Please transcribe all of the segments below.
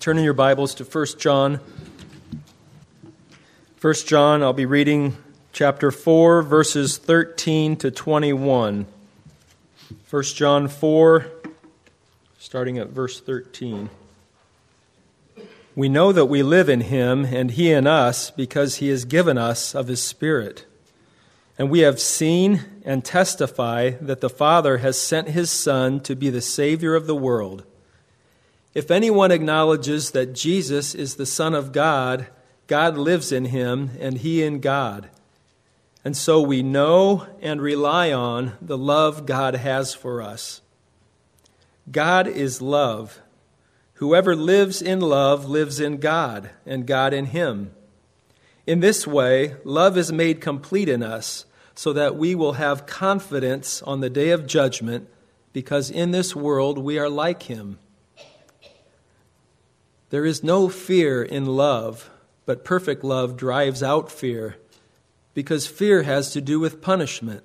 Turn in your Bibles to 1 John. 1 John, I'll be reading chapter 4, verses 13 to 21. 1 John 4, starting at verse 13. We know that we live in him and he in us because he has given us of his Spirit. And we have seen and testify that the Father has sent his Son to be the Savior of the world. If anyone acknowledges that Jesus is the Son of God, God lives in him and he in God. And so we know and rely on the love God has for us. God is love. Whoever lives in love lives in God, and God in him. In this way, love is made complete in us, so that we will have confidence on the day of judgment, because in this world we are like him. There is no fear in love, but perfect love drives out fear, because fear has to do with punishment.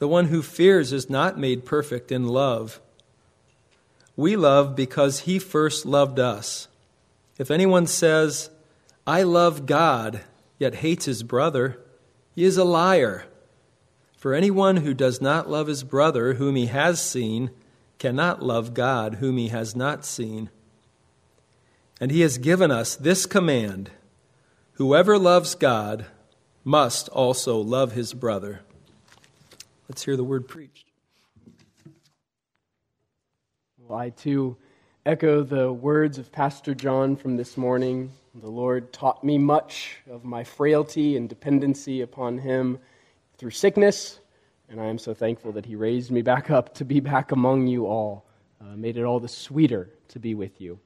The one who fears is not made perfect in love. We love because he first loved us. If anyone says, I love God, yet hates his brother, he is a liar. For anyone who does not love his brother whom he has seen cannot love God whom he has not seen. And he has given us this command Whoever loves God must also love his brother. Let's hear the word preached. Well, I too echo the words of Pastor John from this morning. The Lord taught me much of my frailty and dependency upon him through sickness, and I am so thankful that he raised me back up to be back among you all, uh, made it all the sweeter to be with you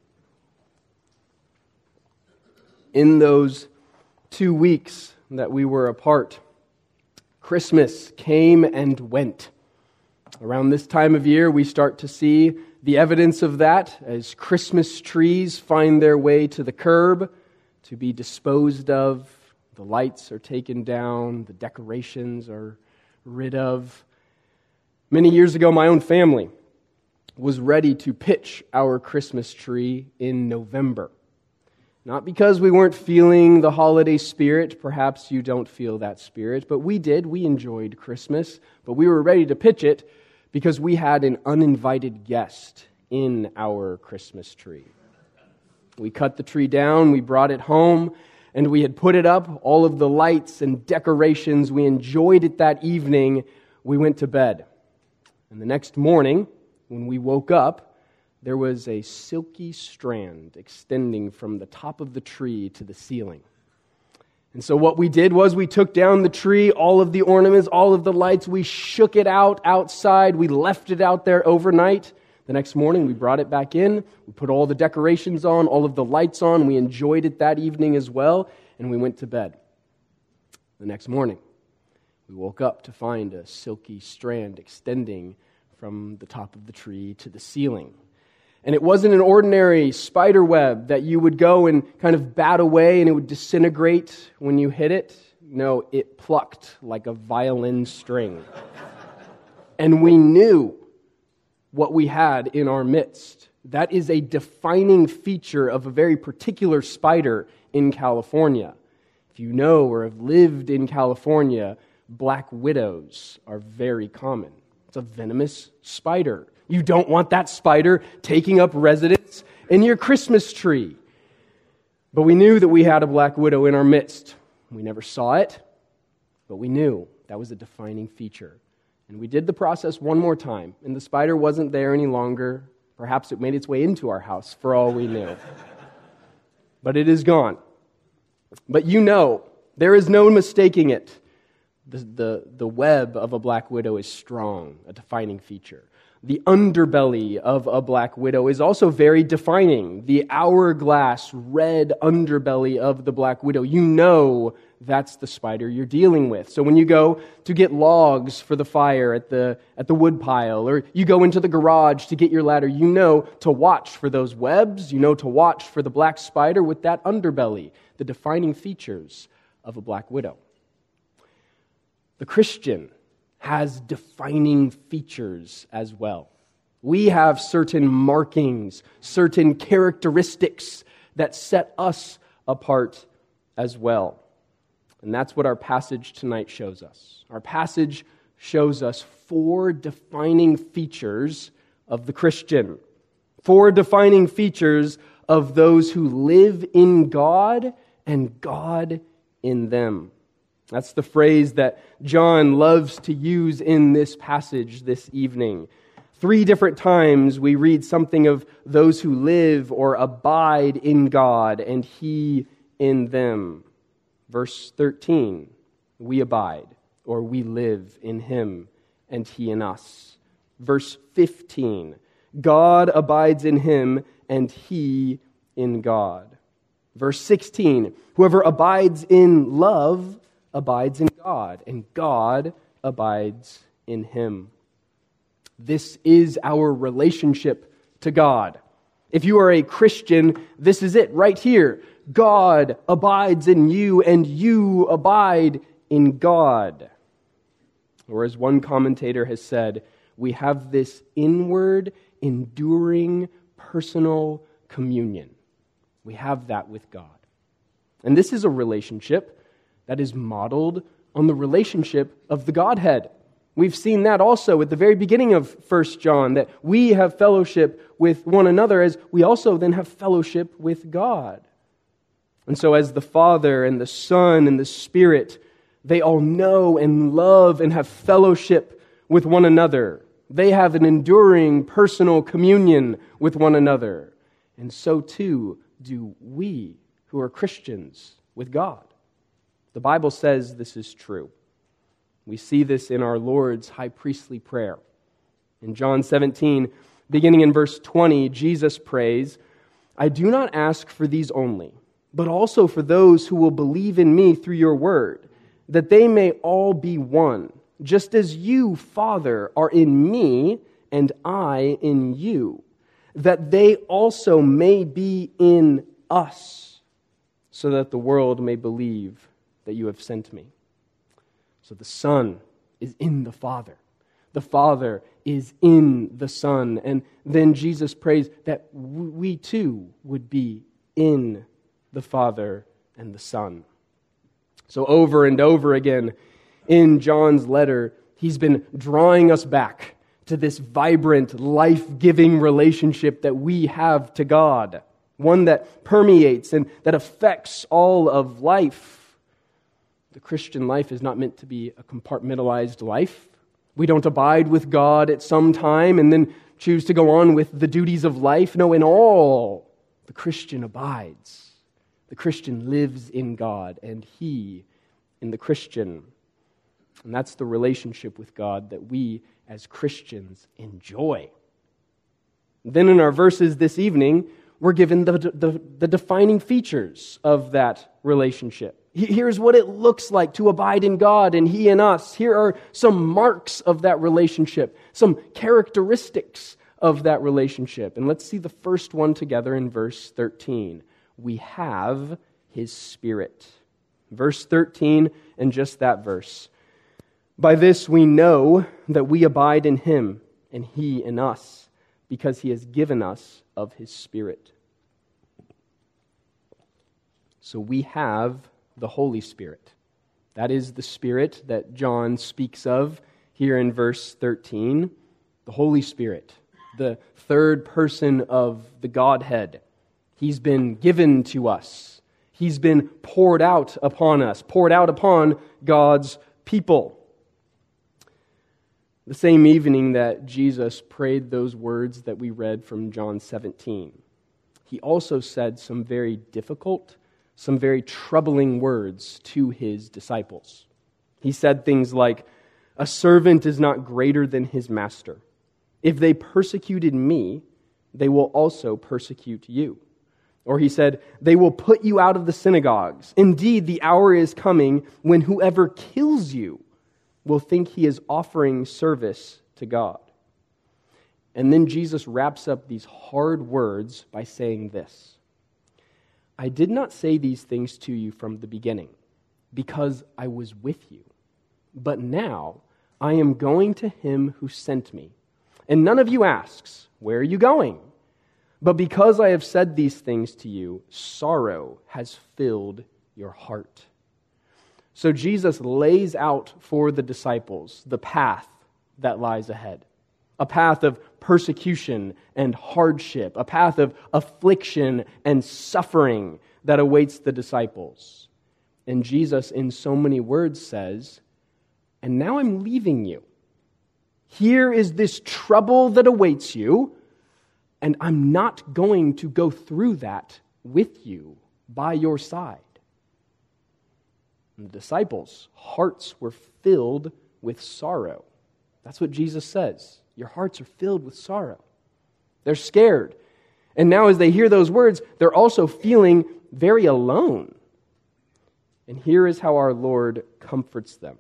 in those two weeks that we were apart. Christmas came and went. Around this time of year, we start to see the evidence of that as Christmas trees find their way to the curb to be disposed of. The lights are taken down, the decorations are rid of. Many years ago, my own family was ready to pitch our Christmas tree in November. Not because we weren't feeling the holiday spirit. Perhaps you don't feel that spirit, but we did. We enjoyed Christmas, but we were ready to pitch it because we had an uninvited guest in our Christmas tree. We cut the tree down, we brought it home, and we had put it up, all of the lights and decorations. We enjoyed it that evening. We went to bed. And the next morning, when we woke up, there was a silky strand extending from the top of the tree to the ceiling. And so, what we did was we took down the tree, all of the ornaments, all of the lights, we shook it out outside, we left it out there overnight. The next morning, we brought it back in, we put all the decorations on, all of the lights on, we enjoyed it that evening as well, and we went to bed. The next morning, we woke up to find a silky strand extending from the top of the tree to the ceiling. And it wasn't an ordinary spider web that you would go and kind of bat away and it would disintegrate when you hit it. No, it plucked like a violin string. and we knew what we had in our midst. That is a defining feature of a very particular spider in California. If you know or have lived in California, black widows are very common. It's a venomous spider. You don't want that spider taking up residence in your Christmas tree. But we knew that we had a black widow in our midst. We never saw it, but we knew that was a defining feature. And we did the process one more time, and the spider wasn't there any longer. Perhaps it made its way into our house, for all we knew. but it is gone. But you know, there is no mistaking it. The, the, the web of a black widow is strong, a defining feature the underbelly of a black widow is also very defining. The hourglass red underbelly of the black widow. You know that's the spider you're dealing with. So when you go to get logs for the fire at the, at the wood pile, or you go into the garage to get your ladder, you know to watch for those webs. You know to watch for the black spider with that underbelly, the defining features of a black widow. The Christian has defining features as well. We have certain markings, certain characteristics that set us apart as well. And that's what our passage tonight shows us. Our passage shows us four defining features of the Christian, four defining features of those who live in God and God in them. That's the phrase that John loves to use in this passage this evening. Three different times we read something of those who live or abide in God and He in them. Verse 13, we abide or we live in Him and He in us. Verse 15, God abides in Him and He in God. Verse 16, whoever abides in love abides in God, and God abides in him. This is our relationship to God. If you are a Christian, this is it right here. God abides in you, and you abide in God. Or, as one commentator has said, we have this inward, enduring, personal communion. We have that with God. And this is a relationship that is modeled on the relationship of the Godhead. We've seen that also at the very beginning of 1 John, that we have fellowship with one another as we also then have fellowship with God. And so, as the Father and the Son and the Spirit, they all know and love and have fellowship with one another. They have an enduring personal communion with one another. And so too do we who are Christians with God. The Bible says this is true. We see this in our Lord's high priestly prayer. In John 17, beginning in verse 20, Jesus prays, I do not ask for these only, but also for those who will believe in me through your word, that they may all be one, just as you, Father, are in me and I in you, that they also may be in us, so that the world may believe that you have sent me. So the Son is in the Father. The Father is in the Son. And then Jesus prays that we too would be in the Father and the Son. So, over and over again in John's letter, he's been drawing us back to this vibrant, life giving relationship that we have to God, one that permeates and that affects all of life the Christian life is not meant to be a compartmentalized life. We don't abide with God at some time and then choose to go on with the duties of life. No, in all, the Christian abides. The Christian lives in God, and He in the Christian. And that's the relationship with God that we as Christians enjoy. Then, in our verses this evening, we're given the, the, the defining features of that relationship. Here's what it looks like to abide in God and He in us. Here are some marks of that relationship, some characteristics of that relationship. And let's see the first one together in verse 13. We have His Spirit. Verse 13, and just that verse. By this we know that we abide in Him and He in us, because He has given us of His Spirit. So we have the Holy Spirit. That is the Spirit that John speaks of here in verse 13. The Holy Spirit, the third person of the Godhead. He's been given to us, He's been poured out upon us, poured out upon God's people. The same evening that Jesus prayed those words that we read from John 17, he also said some very difficult some very troubling words to his disciples. He said things like, A servant is not greater than his master. If they persecuted me, they will also persecute you. Or he said, They will put you out of the synagogues. Indeed, the hour is coming when whoever kills you will think he is offering service to God. And then Jesus wraps up these hard words by saying this I did not say these things to you from the beginning, because I was with you. But now I am going to him who sent me, And none of you asks, Where are you going? But because I have said these things to you, sorrow has filled your heart. So Jesus lays out for the disciples the path that lies ahead a path of persecution and hardship, a path of affliction and suffering that awaits the disciples. And Jesus, in so many words, says, And now I'm leaving you. Here is this trouble that awaits you, and I'm not going to go through that with you by your side. And the disciples' hearts were filled with sorrow. That's what Jesus says. Your hearts are filled with sorrow. They're scared. And now, as they hear those words, they're also feeling very alone. And here is how our Lord comforts them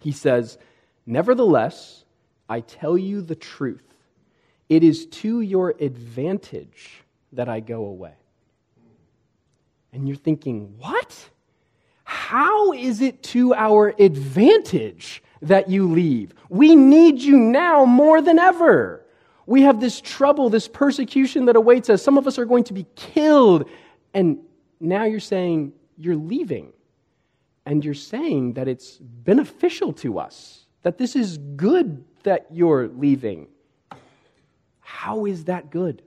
He says, Nevertheless, I tell you the truth. It is to your advantage that I go away. And you're thinking, what? How is it to our advantage that you leave? We need you now more than ever. We have this trouble, this persecution that awaits us. Some of us are going to be killed. And now you're saying you're leaving. And you're saying that it's beneficial to us, that this is good that you're leaving. How is that good?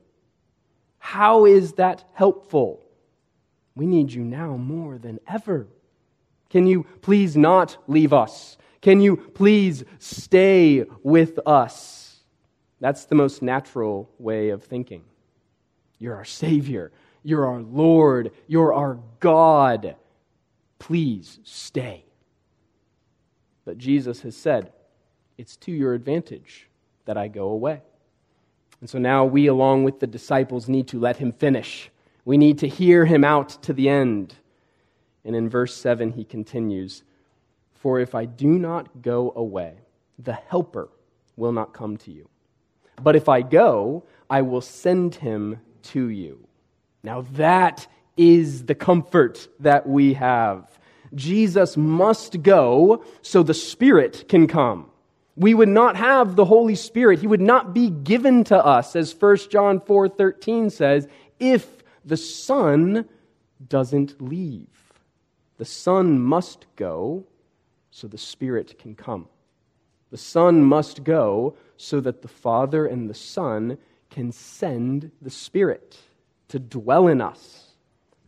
How is that helpful? We need you now more than ever. Can you please not leave us? Can you please stay with us? That's the most natural way of thinking. You're our Savior. You're our Lord. You're our God. Please stay. But Jesus has said, It's to your advantage that I go away. And so now we, along with the disciples, need to let him finish. We need to hear him out to the end. And in verse 7, he continues For if I do not go away, the Helper will not come to you. But if I go, I will send him to you. Now that is the comfort that we have. Jesus must go so the Spirit can come. We would not have the Holy Spirit. He would not be given to us, as 1 John 4:13 says, if the Son doesn't leave. The Son must go so the Spirit can come. The Son must go so that the Father and the Son can send the Spirit to dwell in us,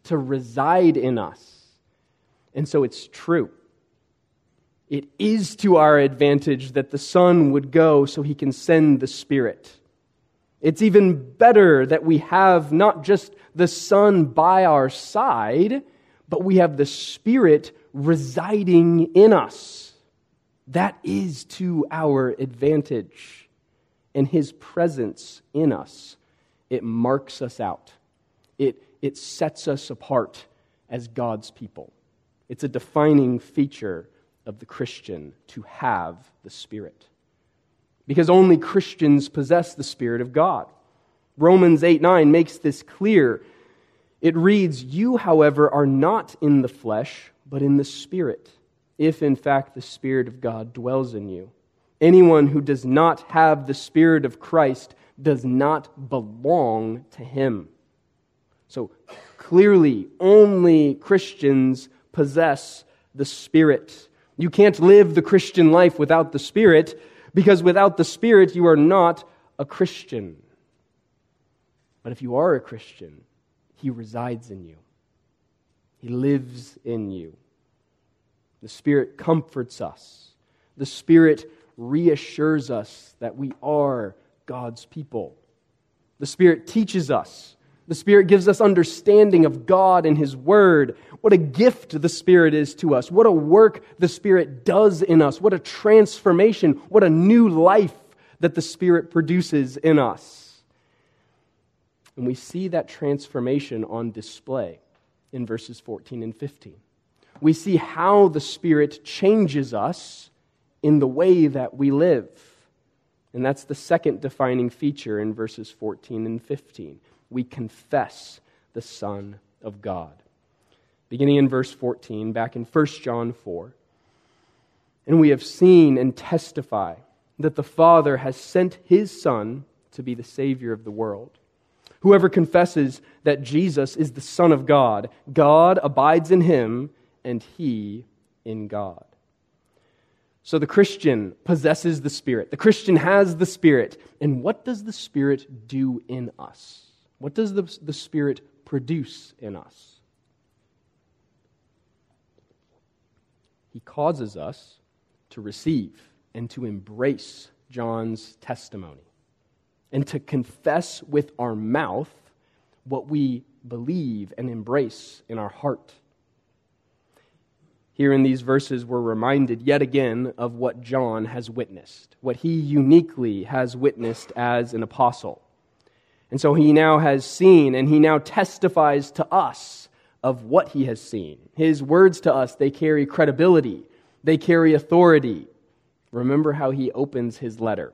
to reside in us. And so it's true. It is to our advantage that the Son would go so he can send the Spirit. It's even better that we have not just the Son by our side, but we have the Spirit residing in us. That is to our advantage. And His presence in us, it marks us out, it, it sets us apart as God's people. It's a defining feature of the Christian to have the Spirit. Because only Christians possess the Spirit of God. Romans 8 9 makes this clear. It reads, You, however, are not in the flesh, but in the Spirit, if in fact the Spirit of God dwells in you. Anyone who does not have the Spirit of Christ does not belong to him. So clearly, only Christians possess the Spirit. You can't live the Christian life without the Spirit, because without the Spirit, you are not a Christian. But if you are a Christian, He resides in you, He lives in you. The Spirit comforts us, the Spirit reassures us that we are God's people. The Spirit teaches us the Spirit gives us understanding of God and His Word. What a gift the Spirit is to us. What a work the Spirit does in us. What a transformation. What a new life that the Spirit produces in us. And we see that transformation on display in verses 14 and 15. We see how the Spirit changes us in the way that we live. And that's the second defining feature in verses 14 and 15 we confess the Son of God. Beginning in verse 14, back in 1 John 4. And we have seen and testify that the Father has sent his Son to be the Savior of the world. Whoever confesses that Jesus is the Son of God, God abides in him, and he in God. So the Christian possesses the Spirit. The Christian has the Spirit. And what does the Spirit do in us? What does the, the Spirit produce in us? He causes us to receive and to embrace John's testimony and to confess with our mouth what we believe and embrace in our heart. Here in these verses, we're reminded yet again of what John has witnessed, what he uniquely has witnessed as an apostle. And so he now has seen and he now testifies to us of what he has seen. His words to us, they carry credibility, they carry authority. Remember how he opens his letter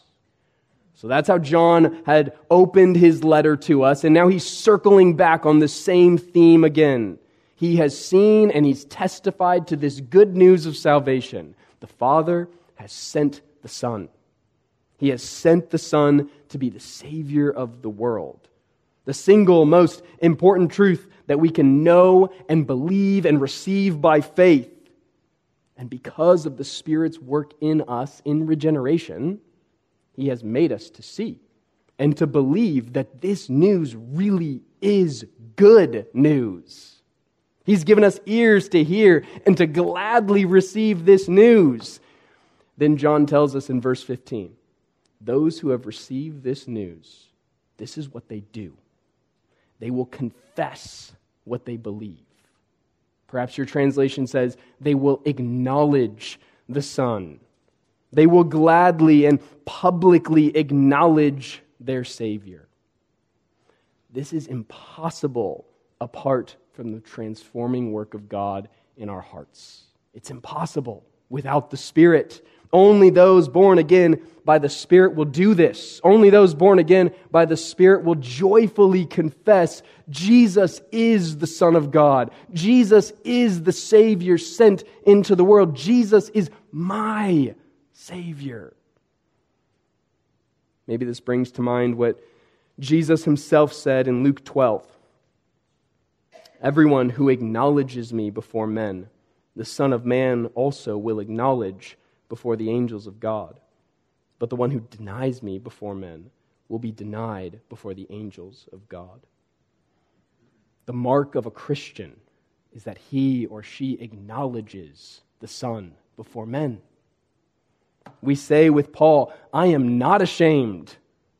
So that's how John had opened his letter to us, and now he's circling back on the same theme again. He has seen and he's testified to this good news of salvation. The Father has sent the Son. He has sent the Son to be the Savior of the world. The single most important truth that we can know and believe and receive by faith. And because of the Spirit's work in us in regeneration, he has made us to see and to believe that this news really is good news. He's given us ears to hear and to gladly receive this news. Then John tells us in verse 15 those who have received this news, this is what they do. They will confess what they believe. Perhaps your translation says they will acknowledge the Son. They will gladly and publicly acknowledge their Savior. This is impossible apart from the transforming work of God in our hearts. It's impossible without the Spirit. Only those born again by the Spirit will do this. Only those born again by the Spirit will joyfully confess Jesus is the Son of God. Jesus is the Savior sent into the world. Jesus is my Savior. Maybe this brings to mind what Jesus himself said in Luke 12 Everyone who acknowledges me before men, the Son of Man also will acknowledge before the angels of God. But the one who denies me before men will be denied before the angels of God. The mark of a Christian is that he or she acknowledges the Son before men. We say with Paul, I am not ashamed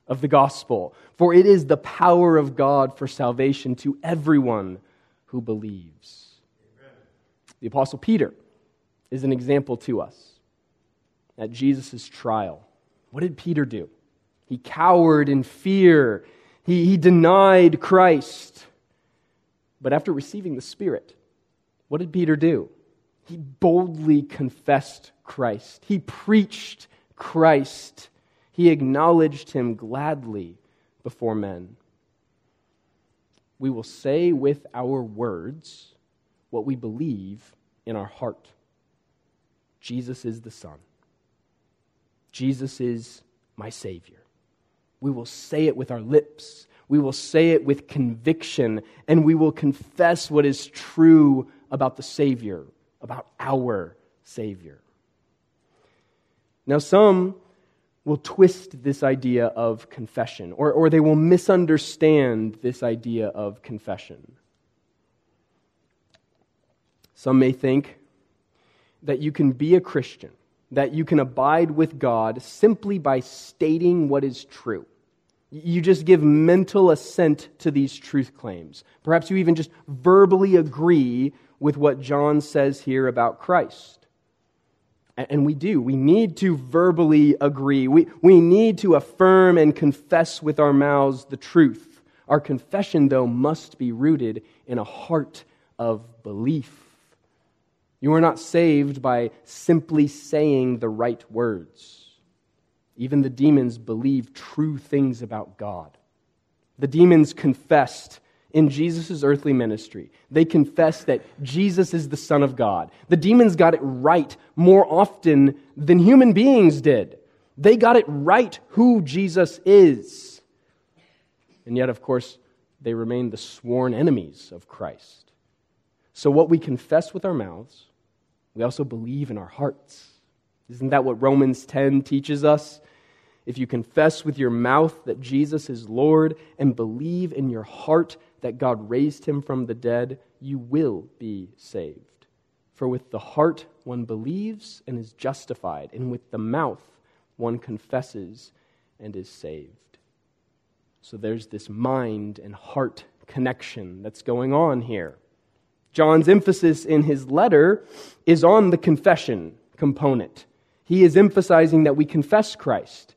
of the gospel, for it is the power of God for salvation to everyone who believes. Amen. The Apostle Peter is an example to us at Jesus' trial. What did Peter do? He cowered in fear, he, he denied Christ. But after receiving the Spirit, what did Peter do? He boldly confessed Christ. He preached Christ. He acknowledged him gladly before men. We will say with our words what we believe in our heart. Jesus is the Son. Jesus is my Savior. We will say it with our lips. We will say it with conviction, and we will confess what is true about the Savior, about our Savior. Now, some will twist this idea of confession, or, or they will misunderstand this idea of confession. Some may think that you can be a Christian, that you can abide with God simply by stating what is true. You just give mental assent to these truth claims. Perhaps you even just verbally agree with what John says here about Christ. And we do. We need to verbally agree. We, we need to affirm and confess with our mouths the truth. Our confession, though, must be rooted in a heart of belief. You are not saved by simply saying the right words. Even the demons believe true things about God. The demons confessed in Jesus' earthly ministry. They confessed that Jesus is the Son of God. The demons got it right more often than human beings did. They got it right who Jesus is. And yet, of course, they remain the sworn enemies of Christ. So, what we confess with our mouths, we also believe in our hearts. Isn't that what Romans 10 teaches us? If you confess with your mouth that Jesus is Lord and believe in your heart that God raised him from the dead, you will be saved. For with the heart one believes and is justified, and with the mouth one confesses and is saved. So there's this mind and heart connection that's going on here. John's emphasis in his letter is on the confession component. He is emphasizing that we confess Christ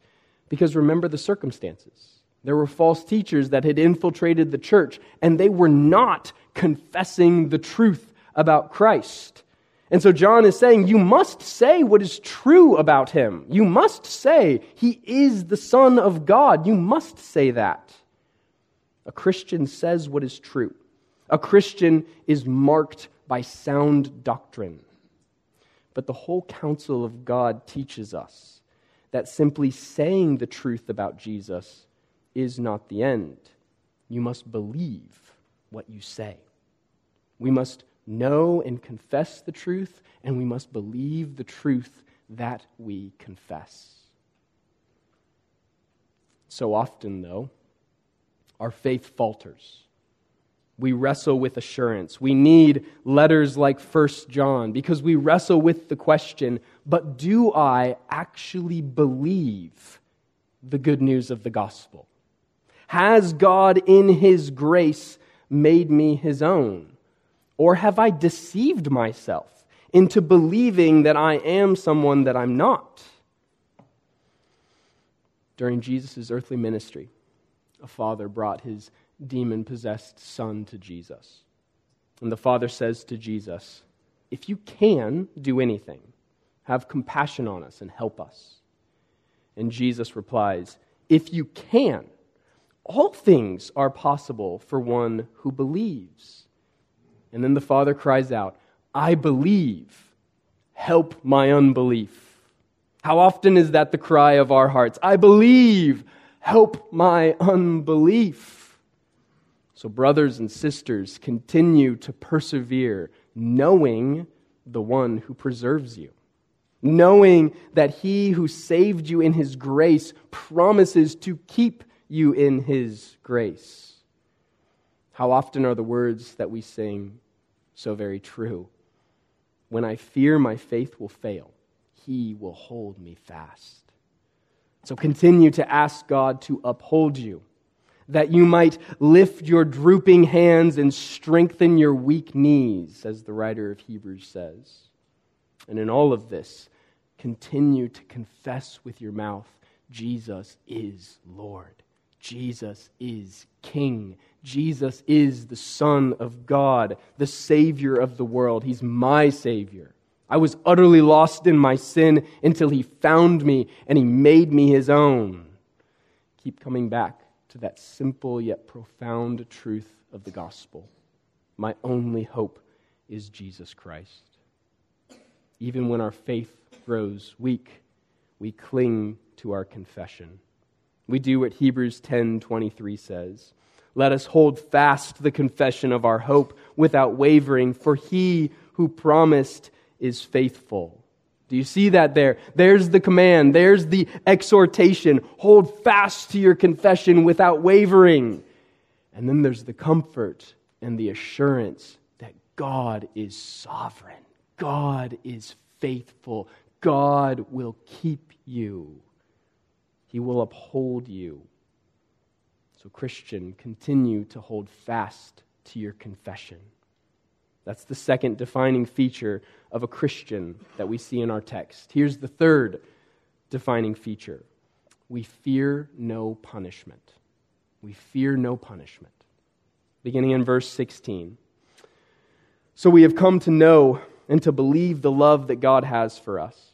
because remember the circumstances. There were false teachers that had infiltrated the church, and they were not confessing the truth about Christ. And so John is saying, You must say what is true about him. You must say he is the Son of God. You must say that. A Christian says what is true. A Christian is marked by sound doctrine. But the whole counsel of God teaches us that simply saying the truth about Jesus is not the end. You must believe what you say. We must know and confess the truth, and we must believe the truth that we confess. So often, though, our faith falters. We wrestle with assurance. We need letters like 1 John because we wrestle with the question but do I actually believe the good news of the gospel? Has God, in His grace, made me His own? Or have I deceived myself into believing that I am someone that I'm not? During Jesus' earthly ministry, a father brought his demon possessed son to Jesus. And the father says to Jesus, If you can do anything, have compassion on us and help us. And Jesus replies, If you can, all things are possible for one who believes. And then the Father cries out, I believe. Help my unbelief. How often is that the cry of our hearts? I believe. Help my unbelief. So, brothers and sisters, continue to persevere, knowing the one who preserves you knowing that he who saved you in his grace promises to keep you in his grace. How often are the words that we sing so very true? When I fear my faith will fail, he will hold me fast. So continue to ask God to uphold you, that you might lift your drooping hands and strengthen your weak knees, as the writer of Hebrews says. And in all of this, continue to confess with your mouth Jesus is Lord. Jesus is King. Jesus is the Son of God, the Savior of the world. He's my Savior. I was utterly lost in my sin until He found me and He made me His own. Keep coming back to that simple yet profound truth of the gospel. My only hope is Jesus Christ. Even when our faith grows weak, we cling to our confession. We do what Hebrews 10:23 says. Let us hold fast the confession of our hope without wavering, for he who promised is faithful. Do you see that there? There's the command, there's the exhortation. Hold fast to your confession without wavering. And then there's the comfort and the assurance that God is sovereign. God is faithful. God will keep you. He will uphold you. So, Christian, continue to hold fast to your confession. That's the second defining feature of a Christian that we see in our text. Here's the third defining feature we fear no punishment. we fear no punishment. Beginning in verse 16. So we have come to know and to believe the love that God has for us.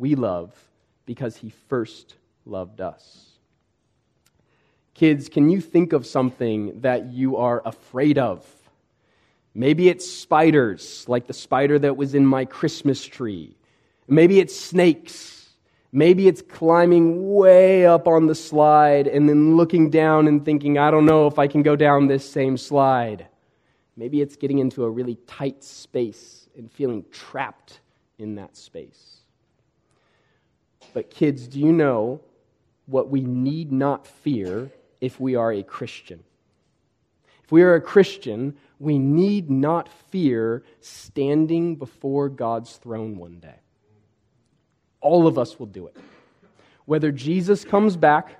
We love because he first loved us. Kids, can you think of something that you are afraid of? Maybe it's spiders, like the spider that was in my Christmas tree. Maybe it's snakes Maybe it's climbing way up on the slide and then looking down and thinking, I don't know if I can go down this same slide. Maybe it's getting into a really tight space and feeling trapped in that space. But, kids, do you know what we need not fear if we are a Christian? If we are a Christian, we need not fear standing before God's throne one day. All of us will do it. Whether Jesus comes back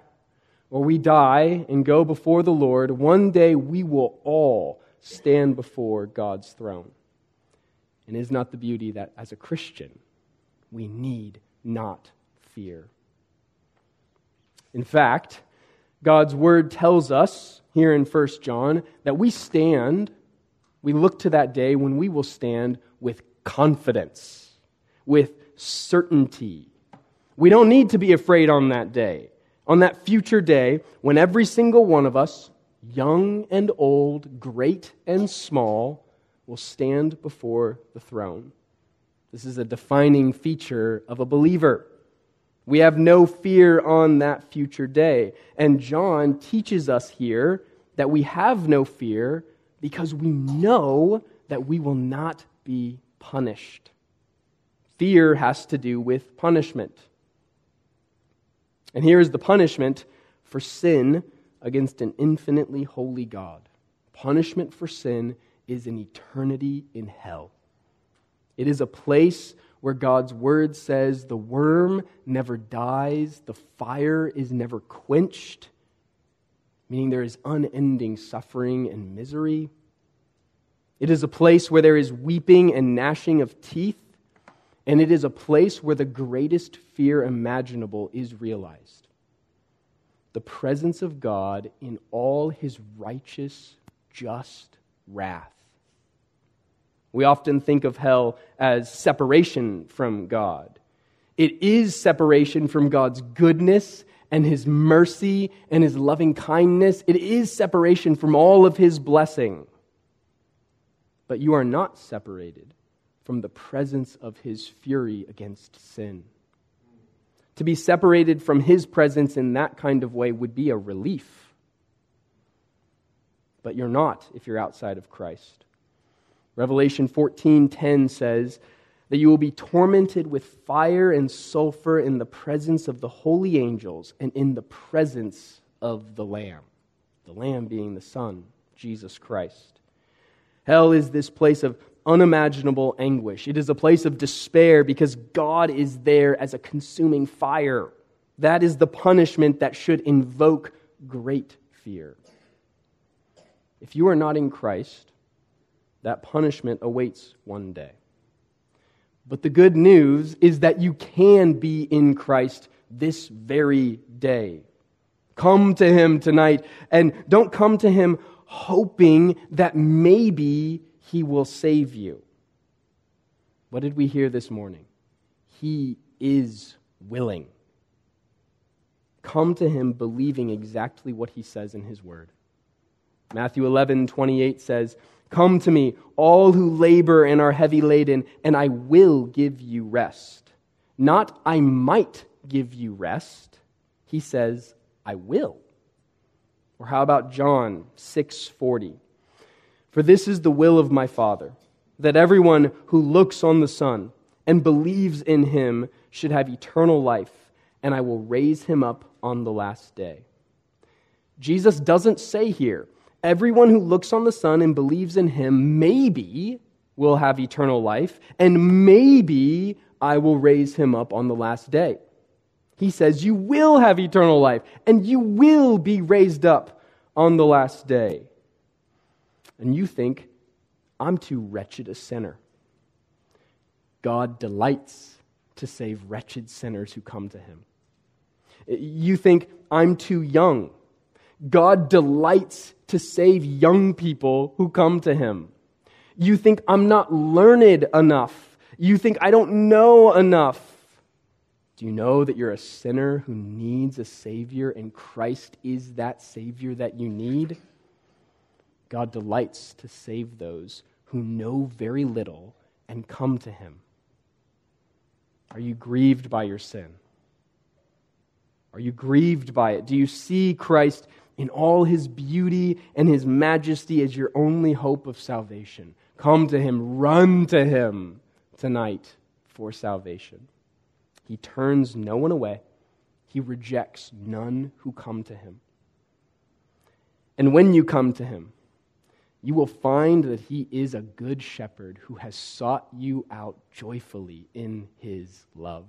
or we die and go before the Lord, one day we will all stand before God's throne. And is not the beauty that as a Christian, we need not fear? In fact, God's word tells us here in 1 John that we stand, we look to that day when we will stand with confidence, with certainty. We don't need to be afraid on that day, on that future day when every single one of us, young and old, great and small, will stand before the throne. This is a defining feature of a believer. We have no fear on that future day. And John teaches us here that we have no fear because we know that we will not be punished. Fear has to do with punishment. And here is the punishment for sin against an infinitely holy God. Punishment for sin is an eternity in hell. It is a place where God's word says the worm never dies, the fire is never quenched, meaning there is unending suffering and misery. It is a place where there is weeping and gnashing of teeth and it is a place where the greatest fear imaginable is realized the presence of God in all his righteous, just wrath. We often think of hell as separation from God. It is separation from God's goodness and his mercy and his loving kindness. It is separation from all of his blessing. But you are not separated from the presence of his fury against sin. To be separated from his presence in that kind of way would be a relief. But you're not if you're outside of Christ. Revelation 14:10 says that you will be tormented with fire and sulfur in the presence of the holy angels and in the presence of the lamb. The lamb being the son, Jesus Christ. Hell is this place of unimaginable anguish. It is a place of despair because God is there as a consuming fire. That is the punishment that should invoke great fear. If you are not in Christ, that punishment awaits one day. But the good news is that you can be in Christ this very day. Come to Him tonight, and don't come to Him hoping that maybe he will save you. What did we hear this morning? He is willing. Come to him believing exactly what he says in his word. Matthew 11, 28 says, Come to me, all who labor and are heavy laden, and I will give you rest. Not I might give you rest. He says, I will. Or how about John 6:40? For this is the will of my Father, that everyone who looks on the Son and believes in him should have eternal life, and I will raise him up on the last day. Jesus doesn't say here, everyone who looks on the Son and believes in him maybe will have eternal life, and maybe I will raise him up on the last day. He says, You will have eternal life, and you will be raised up on the last day. And you think, I'm too wretched a sinner. God delights to save wretched sinners who come to him. You think, I'm too young. God delights to save young people who come to him. You think, I'm not learned enough. You think, I don't know enough. Do you know that you're a sinner who needs a Savior and Christ is that Savior that you need? God delights to save those who know very little and come to Him. Are you grieved by your sin? Are you grieved by it? Do you see Christ in all his beauty and his majesty as your only hope of salvation? Come to him, run to him tonight for salvation. He turns no one away, he rejects none who come to him. And when you come to him, you will find that he is a good shepherd who has sought you out joyfully in his love.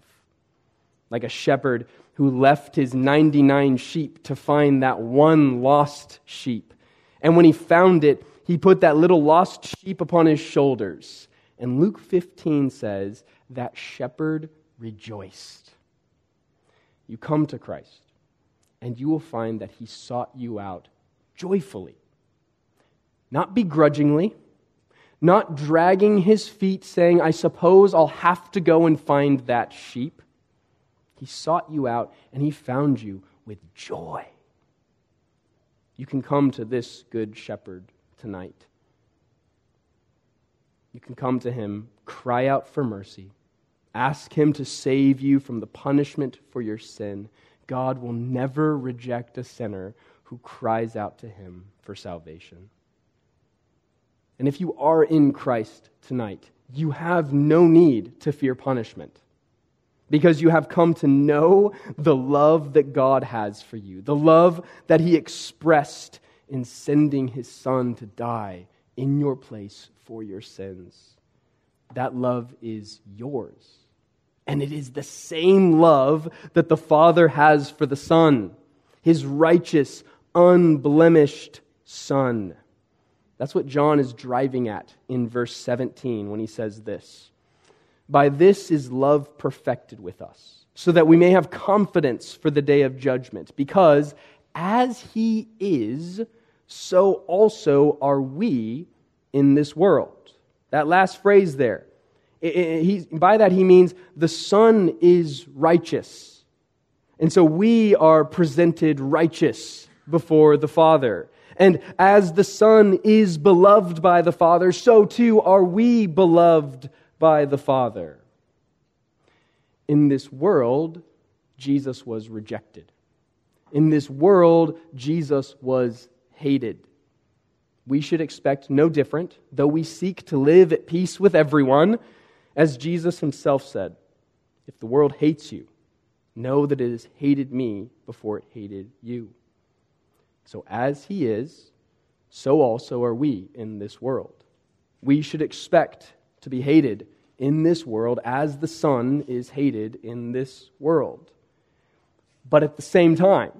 Like a shepherd who left his 99 sheep to find that one lost sheep. And when he found it, he put that little lost sheep upon his shoulders. And Luke 15 says, that shepherd rejoiced. You come to Christ, and you will find that he sought you out joyfully not begrudgingly, not dragging his feet, saying, I suppose I'll have to go and find that sheep. He sought you out and he found you with joy. You can come to this good shepherd tonight. You can come to him, cry out for mercy, ask him to save you from the punishment for your sin. God will never reject a sinner who cries out to him for salvation. And if you are in Christ tonight, you have no need to fear punishment because you have come to know the love that God has for you, the love that He expressed in sending His Son to die in your place for your sins. That love is yours. And it is the same love that the Father has for the Son, His righteous, unblemished Son. That's what John is driving at in verse 17 when he says this By this is love perfected with us, so that we may have confidence for the day of judgment, because as he is, so also are we in this world. That last phrase there, it, it, he, by that he means the Son is righteous. And so we are presented righteous before the Father. And as the Son is beloved by the Father, so too are we beloved by the Father. In this world, Jesus was rejected. In this world, Jesus was hated. We should expect no different, though we seek to live at peace with everyone, as Jesus himself said If the world hates you, know that it has hated me before it hated you. So, as he is, so also are we in this world. We should expect to be hated in this world as the Son is hated in this world. But at the same time,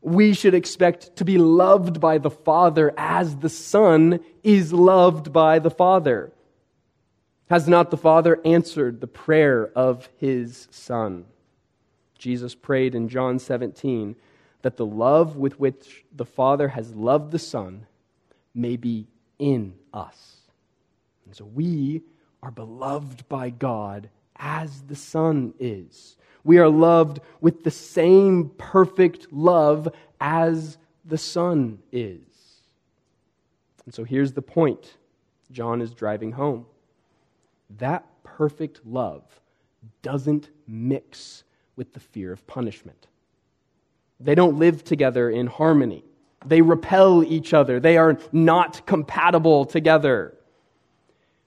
we should expect to be loved by the Father as the Son is loved by the Father. Has not the Father answered the prayer of his Son? Jesus prayed in John 17 that the love with which the Father has loved the Son may be in us. And so we are beloved by God as the Son is. We are loved with the same perfect love as the Son is. And so here's the point John is driving home. That perfect love doesn't mix with the fear of punishment. They don't live together in harmony. They repel each other. They are not compatible together.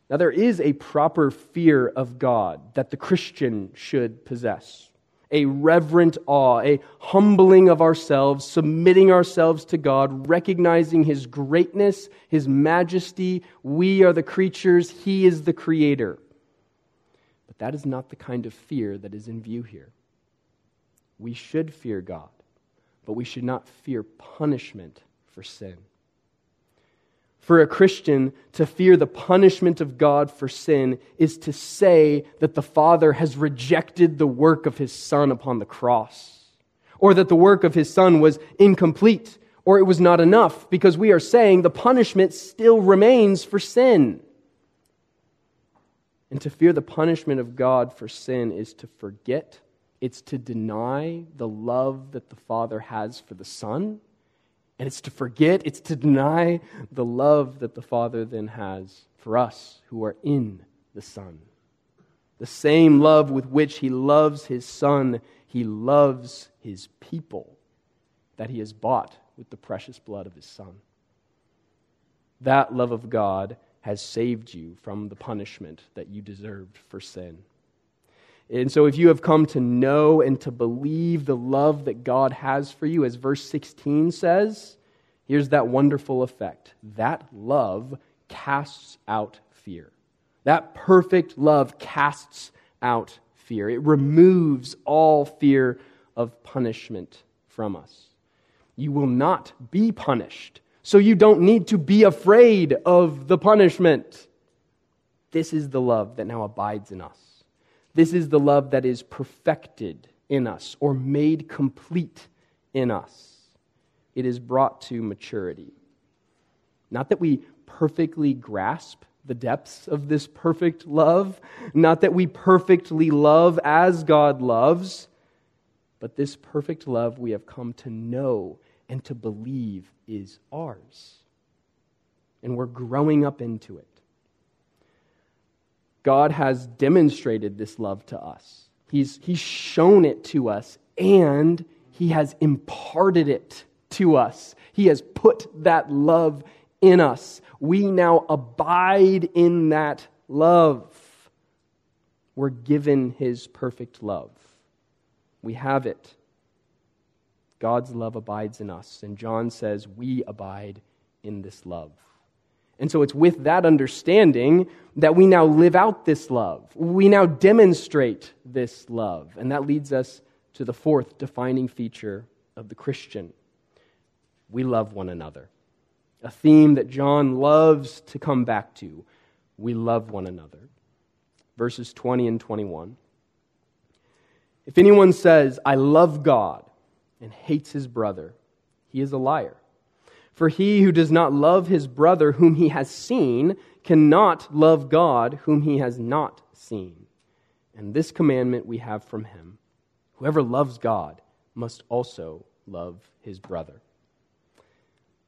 Now, there is a proper fear of God that the Christian should possess, a reverent awe, a humbling of ourselves, submitting ourselves to God, recognizing His greatness, His majesty. We are the creatures, He is the creator. But that is not the kind of fear that is in view here. We should fear God, but we should not fear punishment for sin. For a Christian to fear the punishment of God for sin is to say that the Father has rejected the work of his Son upon the cross, or that the work of his Son was incomplete, or it was not enough, because we are saying the punishment still remains for sin. And to fear the punishment of God for sin is to forget, it's to deny the love that the Father has for the Son and it's to forget, it's to deny the love that the Father then has for us who are in the Son. The same love with which He loves His Son, He loves His people that He has bought with the precious blood of His Son. That love of God has saved you from the punishment that you deserved for sin. And so, if you have come to know and to believe the love that God has for you, as verse 16 says, here's that wonderful effect. That love casts out fear. That perfect love casts out fear. It removes all fear of punishment from us. You will not be punished, so you don't need to be afraid of the punishment. This is the love that now abides in us. This is the love that is perfected in us or made complete in us. It is brought to maturity. Not that we perfectly grasp the depths of this perfect love, not that we perfectly love as God loves, but this perfect love we have come to know and to believe is ours. And we're growing up into it. God has demonstrated this love to us. He's, he's shown it to us, and He has imparted it to us. He has put that love in us. We now abide in that love. We're given His perfect love. We have it. God's love abides in us. And John says, We abide in this love. And so it's with that understanding that we now live out this love. We now demonstrate this love. And that leads us to the fourth defining feature of the Christian we love one another. A theme that John loves to come back to. We love one another. Verses 20 and 21. If anyone says, I love God, and hates his brother, he is a liar. For he who does not love his brother whom he has seen cannot love God whom he has not seen. And this commandment we have from him whoever loves God must also love his brother.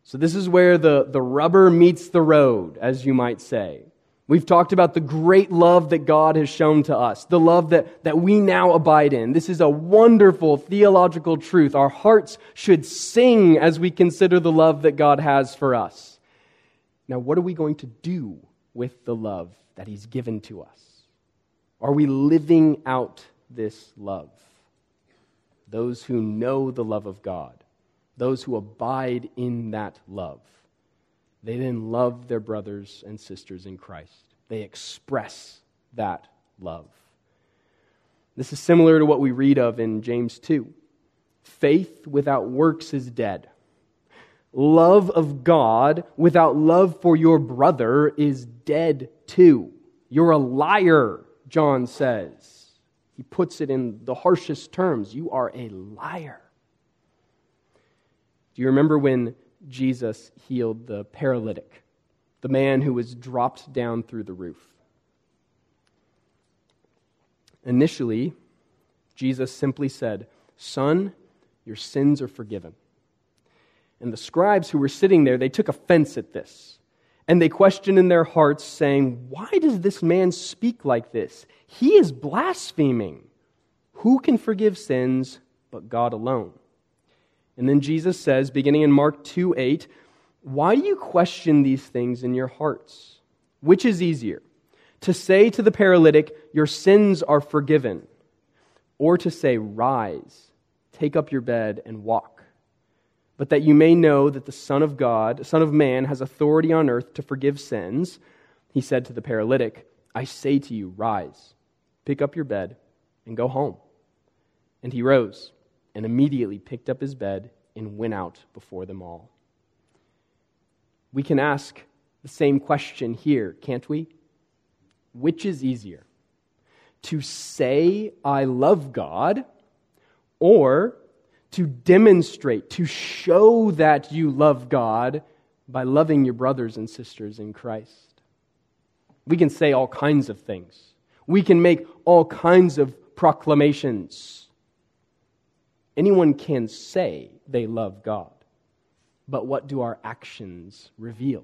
So, this is where the, the rubber meets the road, as you might say. We've talked about the great love that God has shown to us, the love that, that we now abide in. This is a wonderful theological truth. Our hearts should sing as we consider the love that God has for us. Now, what are we going to do with the love that He's given to us? Are we living out this love? Those who know the love of God, those who abide in that love they then love their brothers and sisters in Christ. They express that love. This is similar to what we read of in James 2. Faith without works is dead. Love of God without love for your brother is dead too. You're a liar, John says. He puts it in the harshest terms. You are a liar. Do you remember when Jesus healed the paralytic, the man who was dropped down through the roof. Initially, Jesus simply said, Son, your sins are forgiven. And the scribes who were sitting there, they took offense at this. And they questioned in their hearts, saying, Why does this man speak like this? He is blaspheming. Who can forgive sins but God alone? And then Jesus says, beginning in Mark 2 8, Why do you question these things in your hearts? Which is easier? To say to the paralytic, Your sins are forgiven, or to say, Rise, take up your bed, and walk. But that you may know that the Son of God, the Son of Man, has authority on earth to forgive sins, he said to the paralytic, I say to you, Rise, pick up your bed, and go home. And he rose, and immediately picked up his bed, and went out before them all. We can ask the same question here, can't we? Which is easier? To say, I love God, or to demonstrate, to show that you love God by loving your brothers and sisters in Christ? We can say all kinds of things. We can make all kinds of proclamations. Anyone can say they love God, but what do our actions reveal?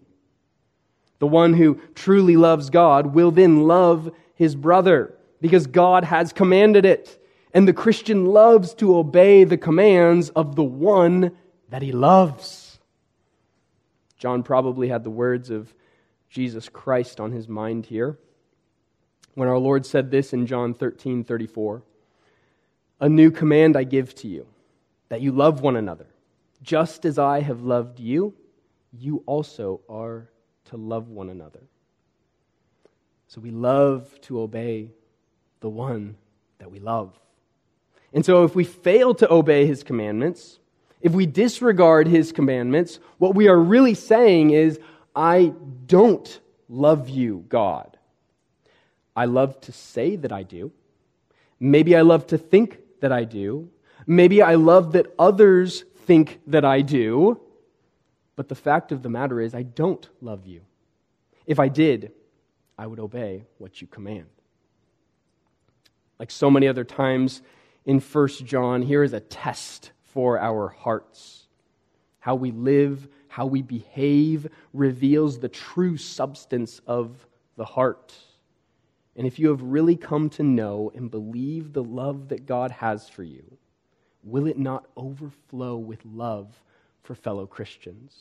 The one who truly loves God will then love his brother because God has commanded it. And the Christian loves to obey the commands of the one that he loves. John probably had the words of Jesus Christ on his mind here when our Lord said this in John 13 34. A new command I give to you, that you love one another. Just as I have loved you, you also are to love one another. So we love to obey the one that we love. And so if we fail to obey his commandments, if we disregard his commandments, what we are really saying is, I don't love you, God. I love to say that I do. Maybe I love to think that I do. Maybe I love that others think that I do. But the fact of the matter is, I don't love you. If I did, I would obey what you command. Like so many other times in 1 John, here is a test for our hearts. How we live, how we behave reveals the true substance of the heart. And if you have really come to know and believe the love that God has for you, will it not overflow with love for fellow Christians?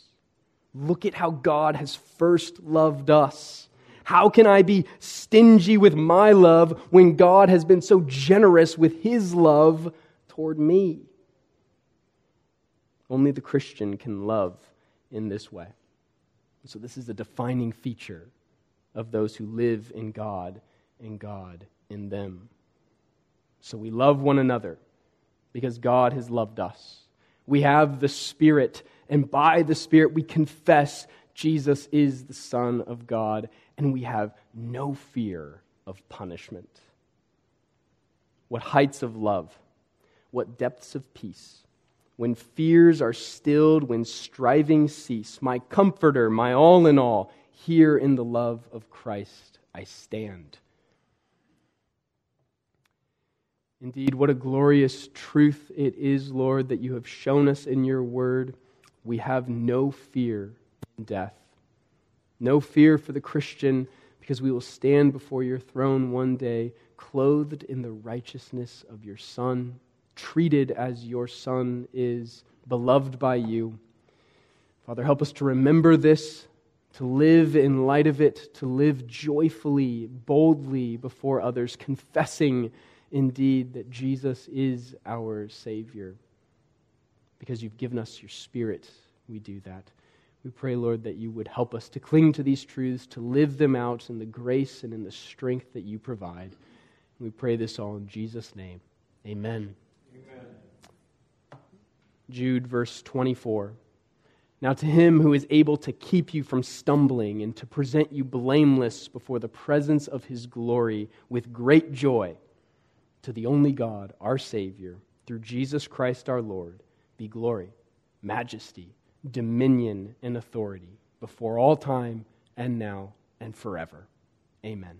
Look at how God has first loved us. How can I be stingy with my love when God has been so generous with his love toward me? Only the Christian can love in this way. So, this is a defining feature of those who live in God and God in them. So, we love one another because God has loved us. We have the Spirit, and by the Spirit we confess Jesus is the Son of God, and we have no fear of punishment. What heights of love, what depths of peace. When fears are stilled, when striving cease, my comforter, my all in all, here in the love of Christ I stand. Indeed, what a glorious truth it is, Lord, that you have shown us in your word. We have no fear in death, no fear for the Christian, because we will stand before your throne one day, clothed in the righteousness of your Son, treated as your Son is, beloved by you. Father, help us to remember this, to live in light of it, to live joyfully, boldly before others, confessing indeed that Jesus is our Savior. Because you've given us your Spirit, we do that. We pray, Lord, that you would help us to cling to these truths, to live them out in the grace and in the strength that you provide. We pray this all in Jesus' name. Amen. Amen. Jude, verse 24. Now, to him who is able to keep you from stumbling and to present you blameless before the presence of his glory with great joy to the only God, our Savior, through Jesus Christ our Lord, be glory, majesty, dominion, and authority before all time and now and forever. Amen.